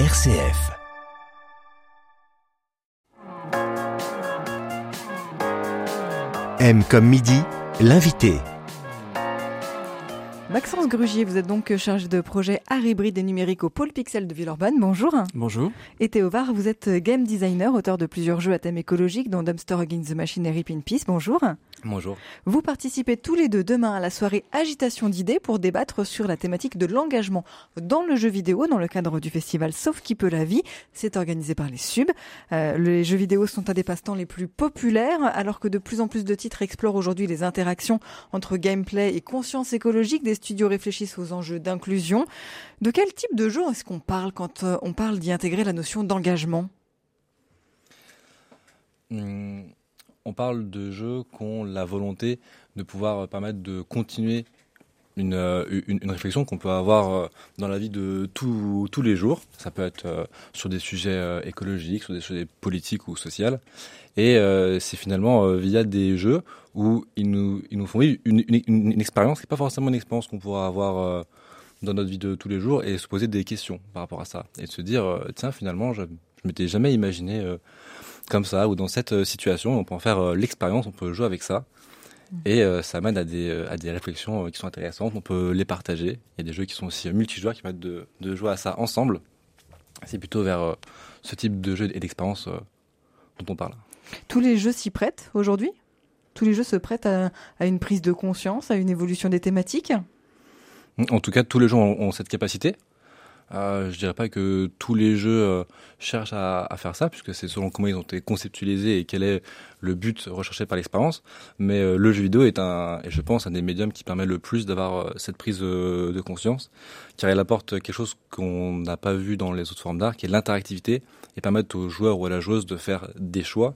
RCF. M comme midi, l'invité. Maxence Grugier, vous êtes donc chargé de projet art hybride et numérique au pôle Pixel de Villeurbanne. Bonjour. Bonjour. Et Théovar, vous êtes game designer, auteur de plusieurs jeux à thème écologique, dont Dumpster Against the Machine et Rip in Peace. Bonjour. Bonjour. Vous participez tous les deux demain à la soirée Agitation d'idées pour débattre sur la thématique de l'engagement dans le jeu vidéo dans le cadre du festival Sauf qui peut la vie. C'est organisé par les Subs. Euh, les jeux vidéo sont un des passe-temps les plus populaires, alors que de plus en plus de titres explorent aujourd'hui les interactions entre gameplay et conscience écologique des studios réfléchissent aux enjeux d'inclusion. De quel type de jeu est-ce qu'on parle quand euh, on parle d'y intégrer la notion d'engagement? Hmm, On parle de jeux qui ont la volonté de pouvoir permettre de continuer une, euh, une, réflexion qu'on peut avoir euh, dans la vie de tous les jours. Ça peut être sur des sujets écologiques, sur des sujets politiques ou sociaux. Et c'est finalement via des jeux où ils nous, ils nous font vivre une, une, une expérience qui n'est pas forcément une expérience qu'on pourra avoir euh, dans notre vie de tous les jours et se poser des questions par rapport à ça. Et se dire, euh, tiens, finalement, je ne m'étais jamais imaginé euh, comme ça ou dans cette situation. On peut en faire l'expérience, on peut jouer avec ça. Mmh. Et ça mène à des, à des réflexions qui sont intéressantes. On peut les partager. Il y a des jeux qui sont aussi multijoueurs qui permettent de, de jouer à ça ensemble. C'est plutôt vers ce type de jeu et d'expérience dont on parle. Tous les jeux s'y prêtent aujourd'hui? Tous les jeux se prêtent à, une prise de conscience, à une évolution des thématiques? En tout cas, tous les jeux ont, cette capacité. Euh, je dirais pas que tous les jeux euh, cherchent à, faire ça, puisque c'est selon comment ils ont été conceptualisés et quel est le but recherché par l'expérience. Mais euh, le jeu vidéo est un, et je pense, un des médiums qui permet le plus d'avoir euh, cette prise de conscience, car il apporte quelque chose qu'on n'a pas vu dans les autres formes d'art, qui est l'interactivité, et permettre aux joueurs ou à la joueuse de faire des choix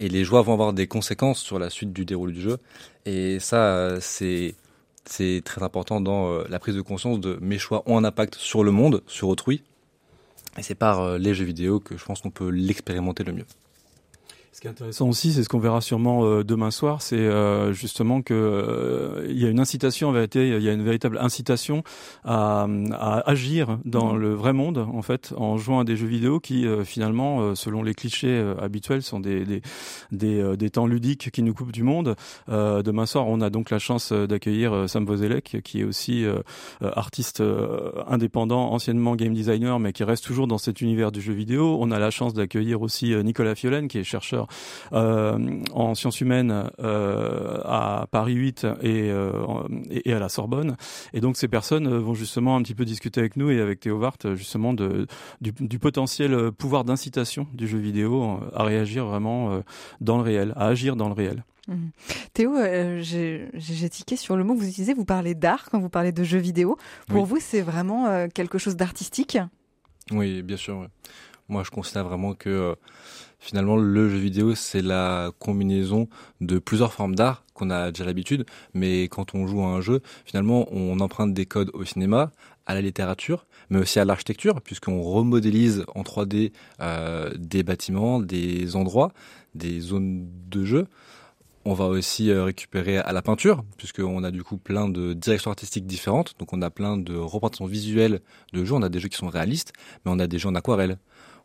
et les joueurs vont avoir des conséquences sur la suite du déroulé du jeu. Et ça, c'est c'est très important dans euh, la prise de conscience de mes choix ont un impact sur le monde, sur autrui. Et c'est par euh, les jeux vidéo que je pense qu'on peut l'expérimenter le mieux. Ce qui est intéressant aussi, c'est ce qu'on verra sûrement euh, demain soir, c'est euh, justement que euh, il y a une incitation en vérité, il y a une véritable incitation à, à agir dans le vrai monde en fait, en jouant à des jeux vidéo qui finalement, selon les clichés habituels, sont des des, des, des temps ludiques qui nous coupent du monde. demain soir, on a donc la chance d'accueillir Sam Vozelek, qui est aussi artiste indépendant, anciennement game designer, mais qui reste toujours dans cet univers du jeu vidéo. On a la chance d'accueillir aussi Nicolas Fiolen, qui est chercheur en sciences humaines euh, à Paris 8 euh, et, et, à la Sorbonne. Et donc ces personnes vont justement un petit peu discuter avec nous et avec Théo Vart justement de, du, du potentiel pouvoir d'incitation du jeu vidéo à réagir vraiment dans le réel, à agir dans le réel. Mmh. Théo, j'ai tiqué sur le mot que vous utilisez, vous parlez d'art quand vous parlez de jeux vidéo. Pour vous, c'est vraiment quelque chose d'artistique? Oui, bien sûr. Moi, je considère vraiment que finalement, le jeu vidéo, c'est la combinaison de plusieurs formes d'art qu'on a déjà l'habitude, mais quand on joue à un jeu, finalement, on emprunte des codes au cinéma, à la littérature, mais aussi à l'architecture, puisqu'on remodélise en 3D euh, des bâtiments, des endroits, des zones de jeu. On va aussi euh, récupérer à la peinture, puisqu'on a du coup plein de directions artistiques différentes. Donc on a plein de représentations visuelles de jeux. On a des jeux qui sont réalistes, mais on a des jeux en aquarelle.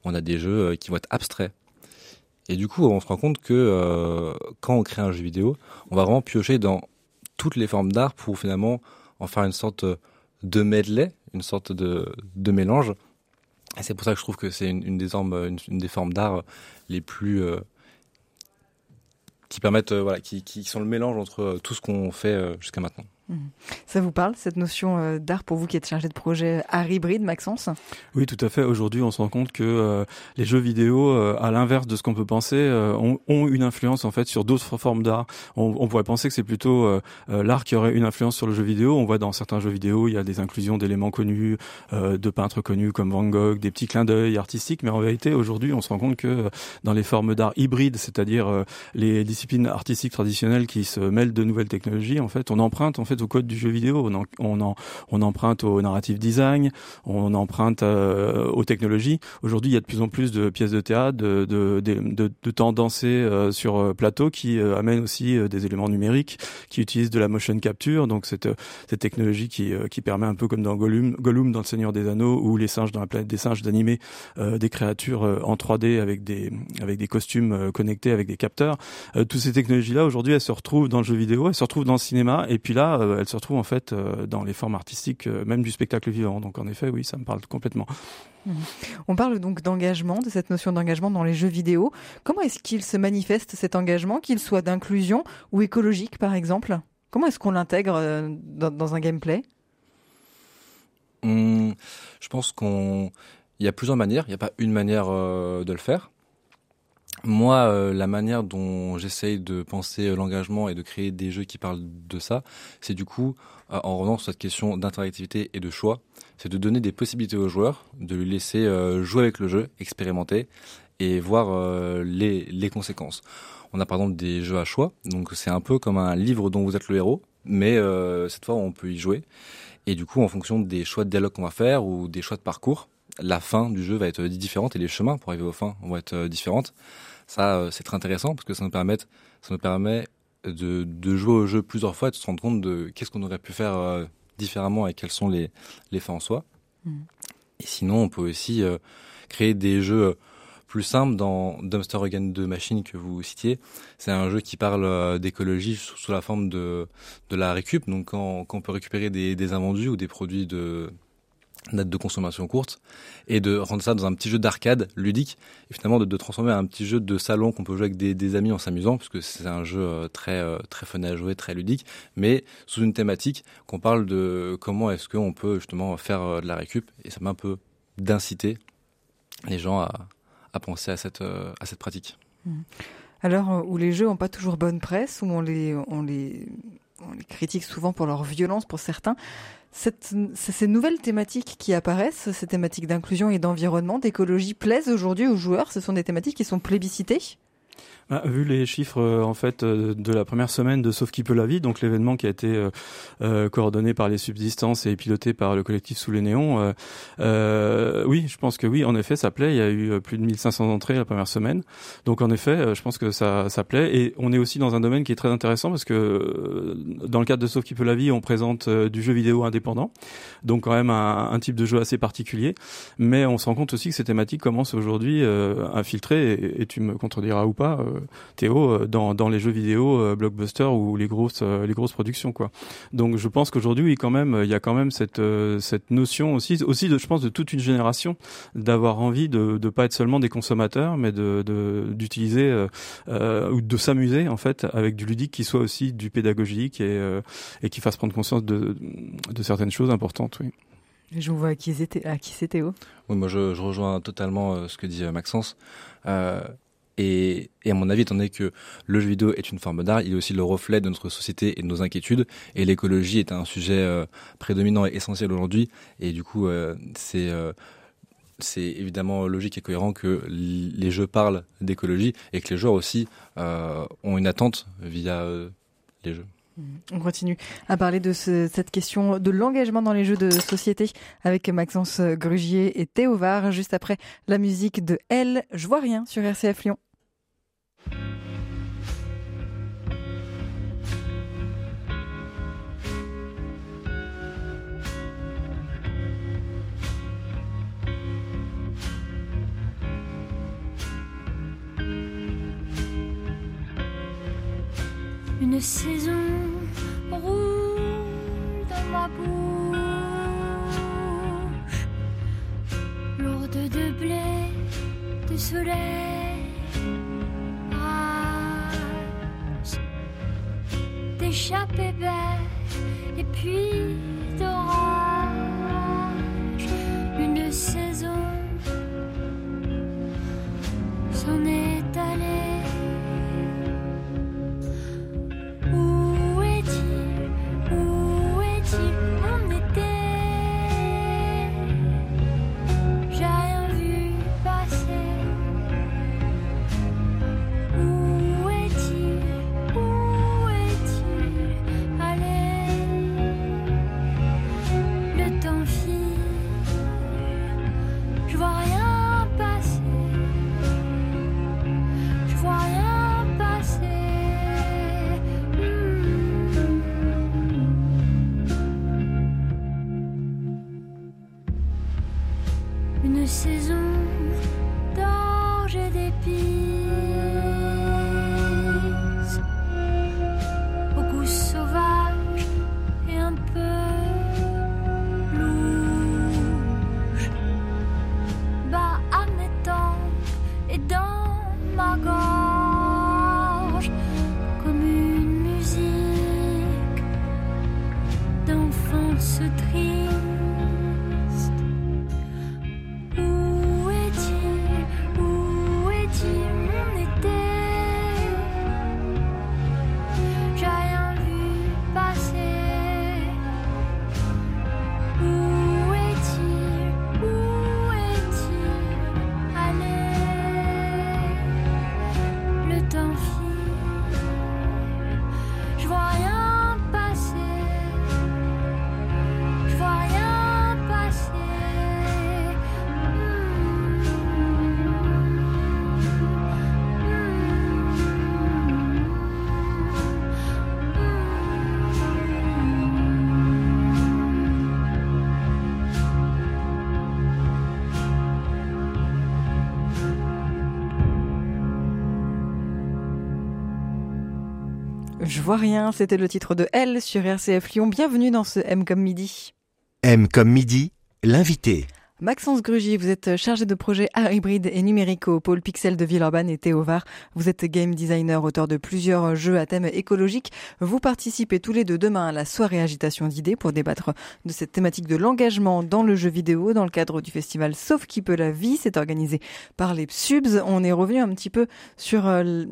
On a des jeux euh, qui vont être abstraits. Et du coup, on se rend compte que euh, quand on crée un jeu vidéo, on va vraiment piocher dans toutes les formes d'art pour finalement en faire une sorte de medley, une sorte de, de mélange. Et c'est pour ça que je trouve que c'est une, des formes, une, des formes d'art les plus euh, qui permettent, euh, voilà, qui, qui sont le mélange entre tout ce qu'on fait jusqu'à maintenant. Mhm. Ça vous parle, cette notion euh, d'art pour vous qui êtes chargé de projet art hybride, Maxence? Oui, tout à fait. Aujourd'hui, on se rend compte que euh, les jeux vidéo, euh, à l'inverse de ce qu'on peut penser, ont, une influence en fait sur d'autres formes d'art. On, on, pourrait penser que c'est plutôt l'art qui aurait une influence sur le jeu vidéo. On voit dans certains jeux vidéo, il y a des inclusions d'éléments connus, de peintres connus comme Van Gogh, des petits clins d'œil artistiques. Mais en vérité, aujourd'hui, on se rend compte que dans les formes d'art hybrides, c'est-à-dire les disciplines artistiques traditionnelles qui se mêlent de nouvelles technologies, en fait, on emprunte en fait au code du jeu vidéo. On, on, on emprunte au narrative design, on emprunte euh, aux technologies. Aujourd'hui, il y a de plus en plus de pièces de théâtre, de, de, de, de, temps dansé euh, sur euh, plateau qui amènent aussi des éléments numériques, qui utilisent de la motion capture, donc cette, cette technologie qui, qui permet un peu comme dans Gollum, Gollum dans Le Seigneur des Anneaux ou les singes dans la planète des singes d'animer des créatures en 3D avec des avec des costumes connectés avec des capteurs. toutes ces technologies là aujourd'hui elles se retrouvent dans le jeu vidéo, elles se retrouvent dans le cinéma et puis là elles se retrouvent en fait dans les formes artistiques même du spectacle vivant. Donc en effet oui ça me parle complètement. Mhm. On parle donc d'engagement, de cette notion d'engagement dans les jeux vidéo. Comment est-ce qu'il se manifeste cet engagement, qu'il soit d'inclusion ou écologique par exemple? Comment est-ce qu'on l'intègre euh, dans, un gameplay? Hum, Je pense qu'on il y a plusieurs manières. Il n'y a pas une manière euh, de le faire. Moi, euh, la manière dont j'essaye de penser l'engagement et de créer des jeux qui parlent de ça, c'est du coup, en revenant sur cette question d'interactivité et de choix, c'est de donner des possibilités aux joueurs, de lui laisser euh, jouer avec le jeu, expérimenter et voir euh, les, les conséquences. On a par exemple des jeux à choix, donc c'est un peu comme un livre dont vous êtes le héros, mais euh, cette fois on peut y jouer. Et du coup, en fonction des choix de dialogue qu'on va faire ou des choix de parcours, la fin du jeu va être différente et les chemins pour arriver aux fins vont être différentes. Ça, c'est très intéressant parce que ça nous permet, ça nous permet de, de jouer au jeu plusieurs fois et de se rendre compte de qu'est-ce qu'on aurait pu faire différemment et quels sont les, les fins en soi. Mm. Et sinon, on peut aussi euh, créer des jeux euh, plus simples dans Dumpster Again de Machine que vous citiez. C'est un jeu qui parle euh, d'écologie sous, la forme de, de la récup. Donc quand, quand on peut récupérer des, des invendus ou des produits de, date de consommation courte et de rendre ça dans un petit jeu d'arcade ludique et finalement de, transformer un petit jeu de salon qu'on peut jouer avec des, amis en s'amusant puisque c'est un jeu euh, très euh, très fun à jouer très ludique mais sous une thématique qu'on parle de comment est-ce qu'on peut justement faire euh, de la récup et ça m'a un peu d'inciter les gens à, penser à cette à cette pratique. Mmh. Alors où les jeux ont pas toujours bonne presse où on les on les critique souvent pour leur violence pour certains. Ces nouvelles thématiques qui apparaissent, ces thématiques d'inclusion et d'environnement, d'écologie, plaisent aujourd'hui aux joueurs. Ce sont des thématiques qui sont plébiscitées. Ah, vu les chiffres euh, en fait euh, de la première semaine de Sauf qui peut la vie, donc l'événement qui a été euh, coordonné par les subsistances et piloté par le collectif Sous les néons, oui, je pense que oui, en effet, ça plaît. Il y a eu plus de 1500 entrées la première semaine, donc en effet, je pense que ça, ça plaît. Et on est aussi dans un domaine qui est très intéressant parce que dans le cadre de Sauf qui peut la vie, on présente du jeu vidéo indépendant, donc quand même un, type de jeu assez particulier. Mais on se rend compte aussi que ces thématiques commencent aujourd'hui à infiltrer, et, et, tu me contrediras ou pas Théo euh, dans, dans les jeux vidéo euh, blockbuster ou les grosses euh, les grosses productions quoi. Donc je pense qu'aujourd'hui oui quand même il y a quand même cette cette notion aussi aussi de, je pense de toute une génération d'avoir envie de de pas être seulement des consommateurs mais de d'utiliser euh, ou de s'amuser en fait avec du ludique qui soit aussi du pédagogique et et qui fasse prendre conscience de de certaines choses importantes oui. Je vous vois à qui c'est Théo? Oui, moi je, je rejoins totalement ce que dit Maxence. Euh, et, et, à mon avis, étant donné que le jeu vidéo est une forme d'art, il est aussi le reflet de notre société et de nos inquiétudes. Et l'écologie est un sujet euh, prédominant et essentiel aujourd'hui. Et du coup, euh, c'est euh, c'est évidemment logique et cohérent que les jeux parlent d'écologie et que les joueurs aussi ont une attente via les jeux. On continue à parler de ce, cette question de l'engagement dans les jeux de société avec Maxence Grugier et Théo Var, juste après la musique de Elle, je vois rien sur RCF Lyon. Une saison de soleil, une saison d'orge et d'épices, Je vois rien, c'était le titre de L sur RCF Lyon. Bienvenue dans ce M comme midi. M comme midi, l'invité. Maxence Grugy, vous êtes chargé de projet art hybride et numérique au pôle Pixel de Villeurbanne et Théovar. Vous êtes game designer, auteur de plusieurs jeux à thème écologique. Vous participez tous les deux demain à la soirée agitation d'idées pour débattre de cette thématique de l'engagement dans le jeu vidéo dans le cadre du festival Sauf qui peut la vie. C'est organisé par les Subs. On est revenu un petit peu sur euh,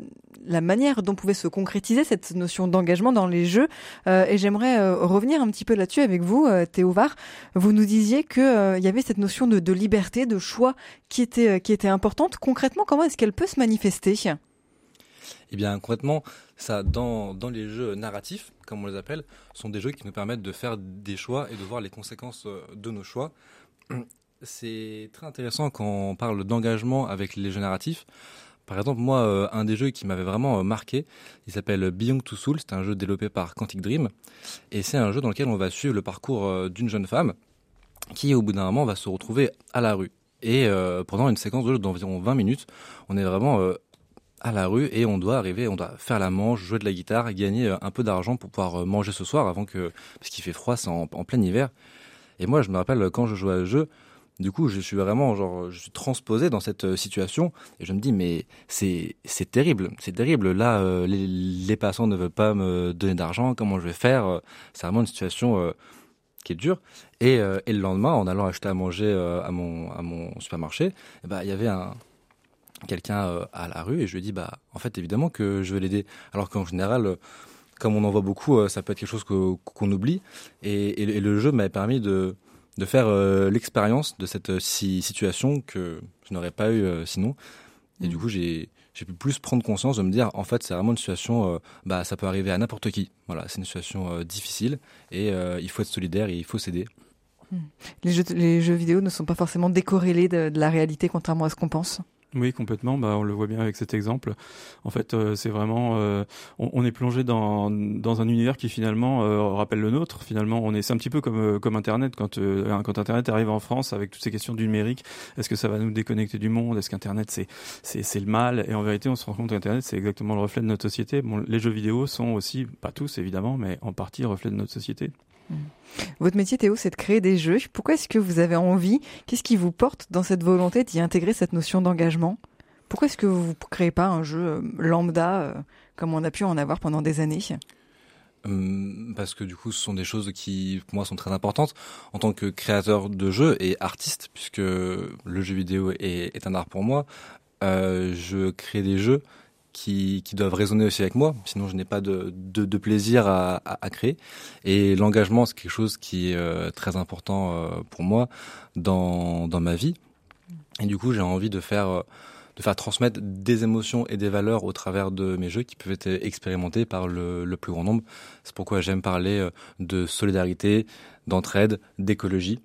la manière dont pouvait se concrétiser cette notion d'engagement dans les jeux. Euh, et j'aimerais euh, revenir un petit peu là-dessus avec vous, euh, Théovar. Vous nous disiez que il y avait cette notion de, de liberté, de choix qui était qui était importante. Concrètement, comment est-ce qu'elle peut se manifester? Eh bien, concrètement, ça, dans, dans les jeux narratifs, comme on les appelle, sont des jeux qui nous permettent de faire des choix et de voir les conséquences de nos choix. C'est très intéressant quand on parle d'engagement avec les jeux narratifs. Par exemple, moi, euh, un des jeux qui m'avait vraiment euh, marqué, il s'appelle Beyond Two Souls. C'est un jeu développé par Quantic Dream. Et c'est un jeu dans lequel on va suivre le parcours euh, d'une jeune femme qui, au bout d'un moment, va se retrouver à la rue. Et pendant une séquence de jeu d'environ 20 minutes, on est vraiment à la rue et on doit arriver, on doit faire la manche, jouer de la guitare, gagner un peu d'argent pour pouvoir manger ce soir avant que, parce qu'il fait froid, c'est en, en plein hiver. Et moi, je me rappelle quand je jouais à ce jeu, du coup, je suis vraiment genre, je suis transposé dans cette euh, situation et je me dis mais c'est terrible, c'est terrible. Là, euh, les, passants ne veulent pas me donner d'argent. Comment je vais faire Euh, C'est vraiment une situation qui est dure. Et, et le lendemain, en allant acheter à manger à mon à mon supermarché, eh ben, il y avait un quelqu'un à la rue et je lui dit bah en fait évidemment que je vais l'aider. Alors qu'en général comme on en voit beaucoup, ça peut être quelque chose qu'on oublie. Et, et le jeu m'avait permis de, de faire euh, l'expérience de cette euh, si- situation que je n'aurais pas eu euh, sinon. Et Mm. du coup, j'ai pu plus prendre conscience de me dire, en fait, c'est vraiment une situation, euh, bah, ça peut arriver à n'importe qui. Voilà, c'est une situation difficile et il faut être solidaire et il faut s'aider. les jeux, les jeux vidéo ne sont pas forcément décorrélés de, de la réalité, contrairement à ce qu'on pense. Oui, complètement. Bah, on le voit bien avec cet exemple. En fait, euh, c'est vraiment, euh, on, est plongé dans, dans un univers qui finalement euh, rappelle le nôtre. Finalement, on est, c'est un petit peu comme comme Internet. Quand Internet arrive en France avec toutes ces questions du numérique, est-ce que ça va nous déconnecter du monde? Est-ce qu'Internet c'est c'est c'est le mal? Et en vérité, on se rend compte qu'Internet c'est exactement le reflet de notre société. Bon, les jeux vidéo sont aussi, pas tous évidemment, mais en partie reflet de notre société. Votre métier, Théo, c'est de créer des jeux. Pourquoi est-ce que vous avez envie Qu'est-ce qui vous porte dans cette volonté d'y intégrer cette notion d'engagement? Pourquoi est-ce que vous ne créez pas un jeu euh, lambda euh, comme on a pu en avoir pendant des années? Hum, parce que du coup, ce sont des choses qui, pour moi, sont très importantes en tant que créateur de jeux et artiste, puisque le jeu vidéo est, est un art pour moi. Euh, je crée des jeux qui, qui doivent résonner aussi avec moi, sinon je n'ai pas de, de, de plaisir à, à, à créer. Et l'engagement, c'est quelque chose qui est euh, très important euh, pour moi dans, dans ma vie. Et du coup, j'ai envie de faire euh, de faire transmettre des émotions et des valeurs au travers de mes jeux qui peuvent être expérimentés par le, le plus grand nombre. C'est pourquoi j'aime parler de solidarité, d'entraide, d'écologie.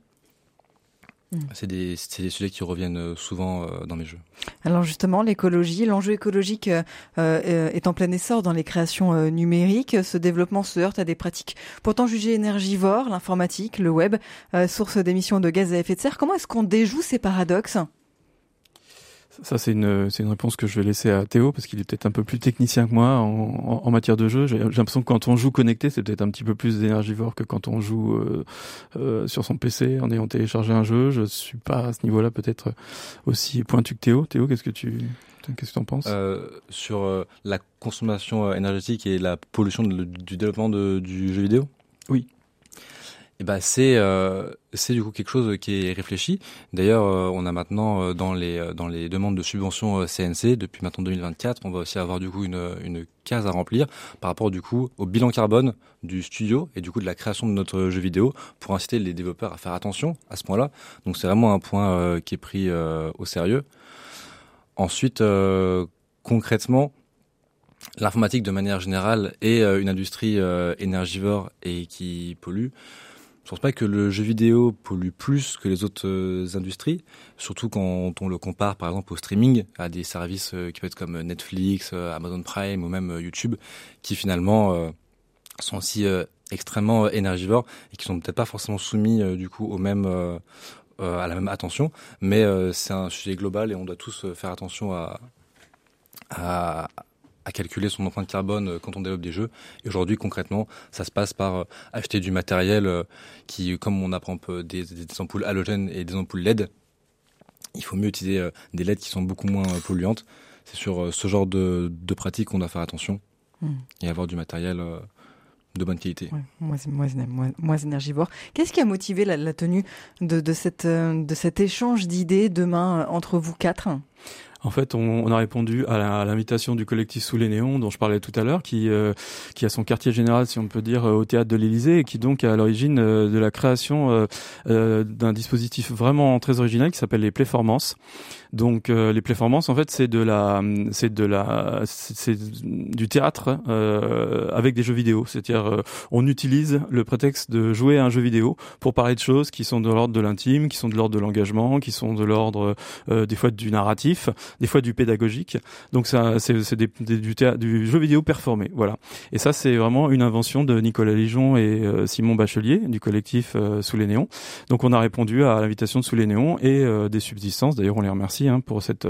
C'est des, c'est des sujets qui reviennent euh, souvent euh, dans mes jeux. Alors justement, l'écologie, l'enjeu écologique euh, euh, est en plein essor dans les créations euh, numériques. Ce développement se heurte à des pratiques pourtant jugées énergivores, l'informatique, le web, euh, source d'émissions de gaz à effet de serre. Comment est-ce qu'on déjoue ces paradoxes? Ça, c'est une, c'est une réponse que je vais laisser à Théo parce qu'il est peut-être un peu plus technicien que moi en, en, en matière de jeu. J'ai, l'impression que quand on joue connecté, c'est peut-être un petit peu plus énergivore que quand on joue euh, euh, sur son PC en ayant téléchargé un jeu. Je suis pas à ce niveau-là peut-être aussi pointu que Théo. Théo, qu'est-ce que tu, qu'est-ce que tu en penses? Euh, sur euh, la consommation euh, énergétique et la pollution de- du développement de- du jeu vidéo? Oui. Et ben c'est euh, c'est du coup quelque chose qui est réfléchi. D'ailleurs, euh, on a maintenant euh, dans les euh, dans les demandes de subventions euh, CNC depuis maintenant 2024, on va aussi avoir du coup une une case à remplir par rapport du coup au bilan carbone du studio et du coup de la création de notre jeu vidéo pour inciter les développeurs à faire attention à ce point-là. Donc c'est vraiment un point euh, qui est pris euh, au sérieux. Ensuite, euh, concrètement, l'informatique de manière générale est euh, une industrie euh, énergivore et qui pollue. Je pense pas que le jeu vidéo pollue plus que les autres euh, industries, surtout quand on le compare par exemple au streaming, à des services euh, qui peuvent être comme Netflix, euh, Amazon Prime ou même YouTube, qui finalement sont aussi extrêmement énergivores et qui sont peut-être pas forcément soumis du coup au même à la même attention, mais c'est un sujet global et on doit tous faire attention à, à, à calculer son empreinte carbone euh, quand on développe des jeux. Et aujourd'hui, concrètement, ça se passe par euh, acheter du matériel euh, qui, comme on apprend des, ampoules halogènes et des ampoules LED, il faut mieux utiliser des LED qui sont beaucoup moins polluantes. C'est sur ce genre de, de pratiques qu'on doit faire attention Mm. et avoir du matériel de bonne qualité. Ouais, moins, moins, moins, moins énergivore. Qu'est-ce qui a motivé la, la tenue de, de, cette, de cet échange d'idées demain entre vous quatre? En fait, on, on a répondu à l'invitation du collectif Sous les Néons, dont je parlais tout à l'heure, qui, euh, qui a son quartier général, si on peut dire, euh, au théâtre de l'Élysée, et qui donc est à l'origine euh, de la création euh, euh, d'un dispositif vraiment très original qui s'appelle les Playformances. Donc, euh, les Playformances, en fait, c'est de la, c'est de la, c'est du théâtre avec des jeux vidéo. C'est-à-dire, on utilise le prétexte de jouer à un jeu vidéo pour parler de choses qui sont de l'ordre de l'intime, qui sont de l'ordre de l'engagement, qui sont de l'ordre des fois du narratif, des fois du pédagogique. Donc ça, c'est du, théâ- du jeu vidéo performé, voilà. Et ça, c'est vraiment une invention de Nicolas Lijon et euh, Simon Bachelier du collectif euh, Sous les Néons. Donc on a répondu à l'invitation de Sous les Néons et euh, des subsistances. D'ailleurs, on les remercie hein, pour cette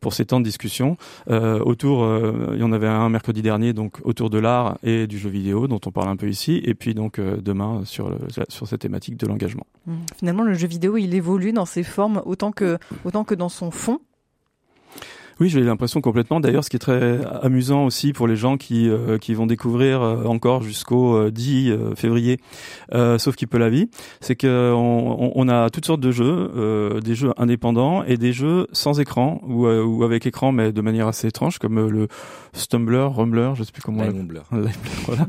pour ces temps de discussion autour. il y en avait un mercredi dernier, donc autour de l'art et du jeu vidéo, dont on parle un peu ici, et puis donc demain sur sur cette thématique de l'engagement. Mmh. Finalement, le jeu vidéo, il évolue dans ses formes autant que, autant que dans son fond. Oui, j'ai l'impression complètement. D'ailleurs, ce qui est très amusant aussi pour les gens qui euh, qui vont découvrir euh, encore jusqu'au euh, 10 euh, février, euh, sauf qui peut la vie, c'est que on, a toutes sortes de jeux, euh, des jeux indépendants et des jeux sans écran ou, euh, ou avec écran, mais de manière assez étrange, comme euh, le Stumbler, Rumbler, je sais plus comment. on l'appelle. Live voilà.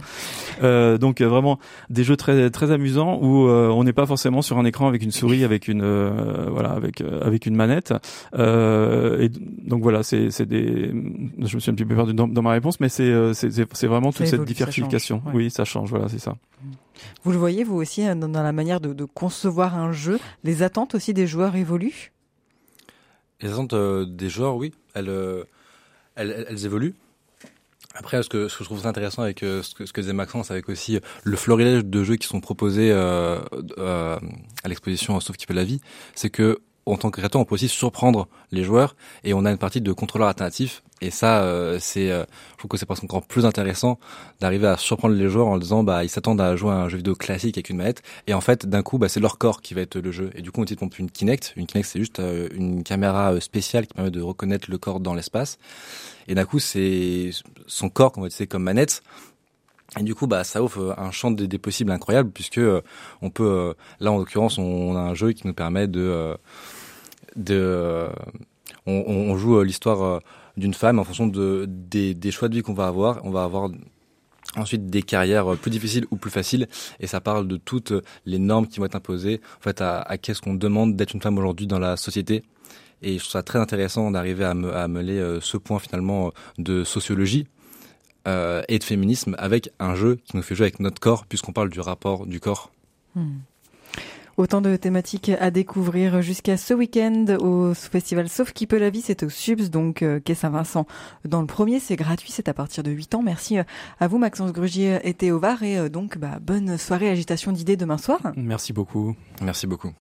Euh, donc euh, vraiment des jeux très très amusants où euh, on n'est pas forcément sur un écran avec une souris, avec une euh, voilà, avec euh, avec une manette. Euh, et donc voilà, c'est c'est des. Je me suis un petit peu perdu dans, dans ma réponse, mais c'est c'est c'est vraiment Ça toute cette évolue, diversification. change, ouais. Oui, ça change. Voilà, c'est ça. Vous le voyez, vous aussi, dans, dans la manière de, de concevoir un jeu, les attentes aussi des joueurs évoluent? Les attentes des joueurs, oui, elles, elles- elles évoluent. Après, ce que, ce que je trouve intéressant avec euh, ce, que, ce que disait Maxence, avec aussi le florilège de jeux qui sont proposés euh, euh, à l'exposition Sauf qui peut la vie, c'est que en tant que créateur, on peut aussi surprendre les joueurs et on a une partie de contrôleur alternatif. Et ça, euh, c'est, euh, je trouve que c'est presque encore plus intéressant d'arriver à surprendre les joueurs en disant, bah, ils s'attendent à jouer à un jeu vidéo classique avec une manette, et en fait, d'un coup, bah, c'est leur corps qui va être le jeu. Et du coup, on utilise une Kinect. Une Kinect, c'est juste euh, une caméra euh, spéciale qui permet de reconnaître le corps dans l'espace. Et d'un coup, c'est son corps qu'on va utiliser comme manette. Et du coup, bah, ça offre un champ des, des possibles incroyable puisque euh, on peut, euh, là en l'occurrence, on, a un jeu qui nous permet de, euh, euh, on, joue euh, l'histoire euh, d'une femme en fonction de des, choix de vie qu'on va avoir. On va avoir ensuite des carrières plus difficiles ou plus faciles et ça parle de toutes les normes qui vont être imposées en fait à, qu'est-ce qu'on demande d'être une femme aujourd'hui dans la société et je trouve ça très intéressant d'arriver à, me, mêler ce point finalement de sociologie et de féminisme avec un jeu qui nous fait jouer avec notre corps puisqu'on parle du rapport du corps Hmm. Autant de thématiques à découvrir jusqu'à ce week-end au festival Sauf qui peut la vie, c'est au Subs, donc euh, quai Saint-Vincent. Dans le premier, c'est gratuit, c'est à partir de 8 ans. Merci euh, à vous Maxence Grugier et Théo Var et euh, donc bah, bonne soirée agitation d'idées demain soir. Merci beaucoup. Merci beaucoup.